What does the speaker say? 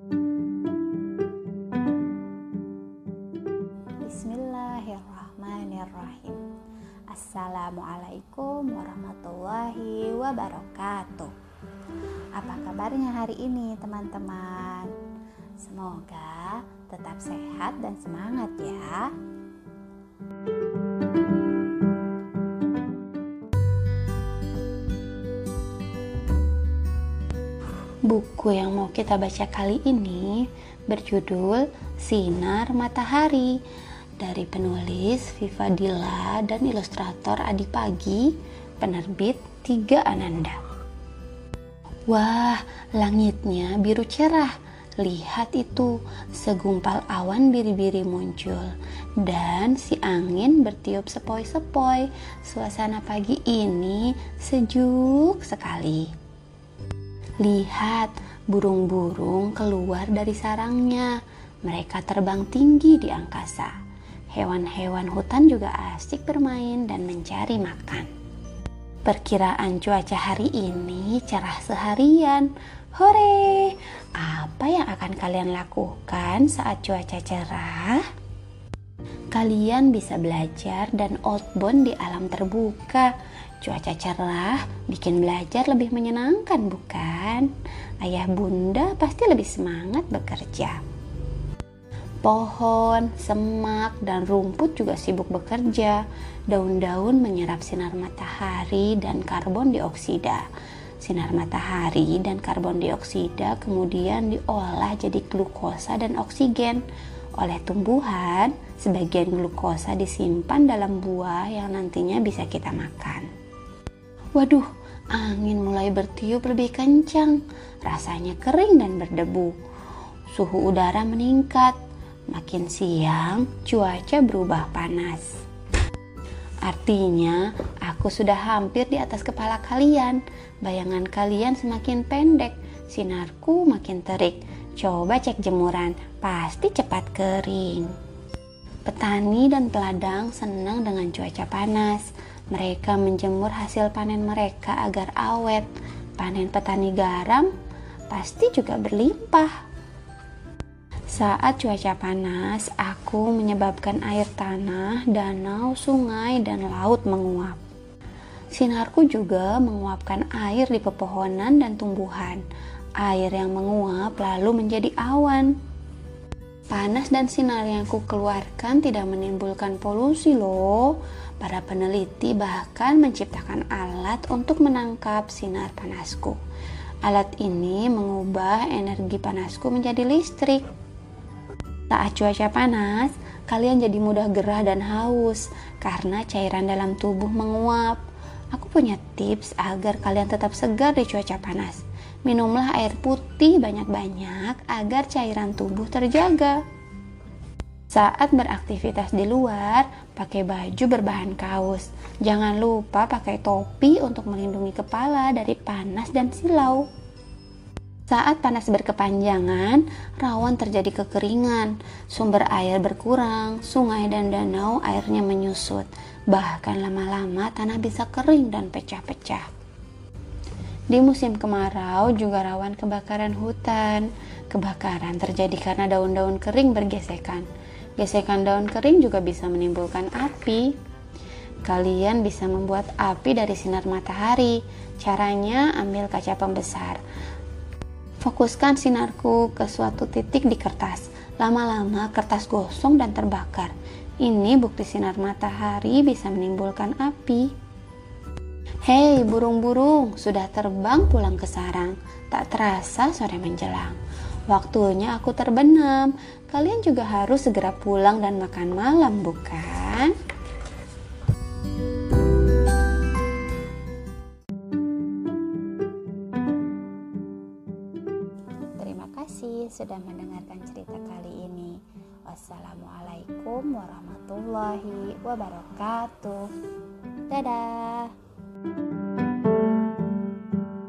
Bismillahirrahmanirrahim. Assalamualaikum warahmatullahi wabarakatuh. Apa kabarnya hari ini teman-teman? Semoga tetap sehat dan semangat ya Buku yang mau kita baca kali ini berjudul Sinar Matahari dari penulis Viva Dila dan ilustrator Adi Pagi, penerbit Tiga Ananda. Wah, langitnya biru cerah. Lihat itu, segumpal awan biri-biri muncul dan si angin bertiup sepoi-sepoi. Suasana pagi ini sejuk sekali. Lihat, burung-burung keluar dari sarangnya. Mereka terbang tinggi di angkasa. Hewan-hewan hutan juga asik bermain dan mencari makan. Perkiraan cuaca hari ini cerah seharian. Hore! Apa yang akan kalian lakukan saat cuaca cerah? Kalian bisa belajar dan outbound di alam terbuka. Cuaca cerah bikin belajar lebih menyenangkan, bukan? Ayah bunda pasti lebih semangat bekerja. Pohon, semak, dan rumput juga sibuk bekerja. Daun-daun menyerap sinar matahari dan karbon dioksida. Sinar matahari dan karbon dioksida kemudian diolah jadi glukosa dan oksigen. Oleh tumbuhan, sebagian glukosa disimpan dalam buah yang nantinya bisa kita makan. Waduh, angin mulai bertiup lebih kencang. Rasanya kering dan berdebu. Suhu udara meningkat Makin siang, cuaca berubah panas. Artinya, aku sudah hampir di atas kepala kalian. Bayangan kalian semakin pendek, sinarku makin terik. Coba cek jemuran, pasti cepat kering. Petani dan peladang senang dengan cuaca panas. Mereka menjemur hasil panen mereka agar awet. Panen petani garam pasti juga berlimpah. Saat cuaca panas, aku menyebabkan air tanah, danau, sungai, dan laut menguap. Sinarku juga menguapkan air di pepohonan dan tumbuhan. Air yang menguap lalu menjadi awan. Panas dan sinar yang ku keluarkan tidak menimbulkan polusi loh. Para peneliti bahkan menciptakan alat untuk menangkap sinar panasku. Alat ini mengubah energi panasku menjadi listrik. Saat cuaca panas, kalian jadi mudah gerah dan haus karena cairan dalam tubuh menguap. Aku punya tips agar kalian tetap segar di cuaca panas. Minumlah air putih banyak-banyak agar cairan tubuh terjaga. Saat beraktivitas di luar, pakai baju berbahan kaos. Jangan lupa pakai topi untuk melindungi kepala dari panas dan silau. Saat panas berkepanjangan, rawan terjadi kekeringan, sumber air berkurang, sungai dan danau airnya menyusut, bahkan lama-lama tanah bisa kering dan pecah-pecah. Di musim kemarau juga rawan kebakaran hutan. Kebakaran terjadi karena daun-daun kering bergesekan. Gesekan daun kering juga bisa menimbulkan api. Kalian bisa membuat api dari sinar matahari. Caranya ambil kaca pembesar Fokuskan sinarku ke suatu titik di kertas. Lama-lama kertas gosong dan terbakar. Ini bukti sinar matahari bisa menimbulkan api. Hei burung-burung, sudah terbang pulang ke sarang. Tak terasa sore menjelang. Waktunya aku terbenam. Kalian juga harus segera pulang dan makan malam, bukan? kasih sudah mendengarkan cerita kali ini. Wassalamualaikum warahmatullahi wabarakatuh. Dadah. Música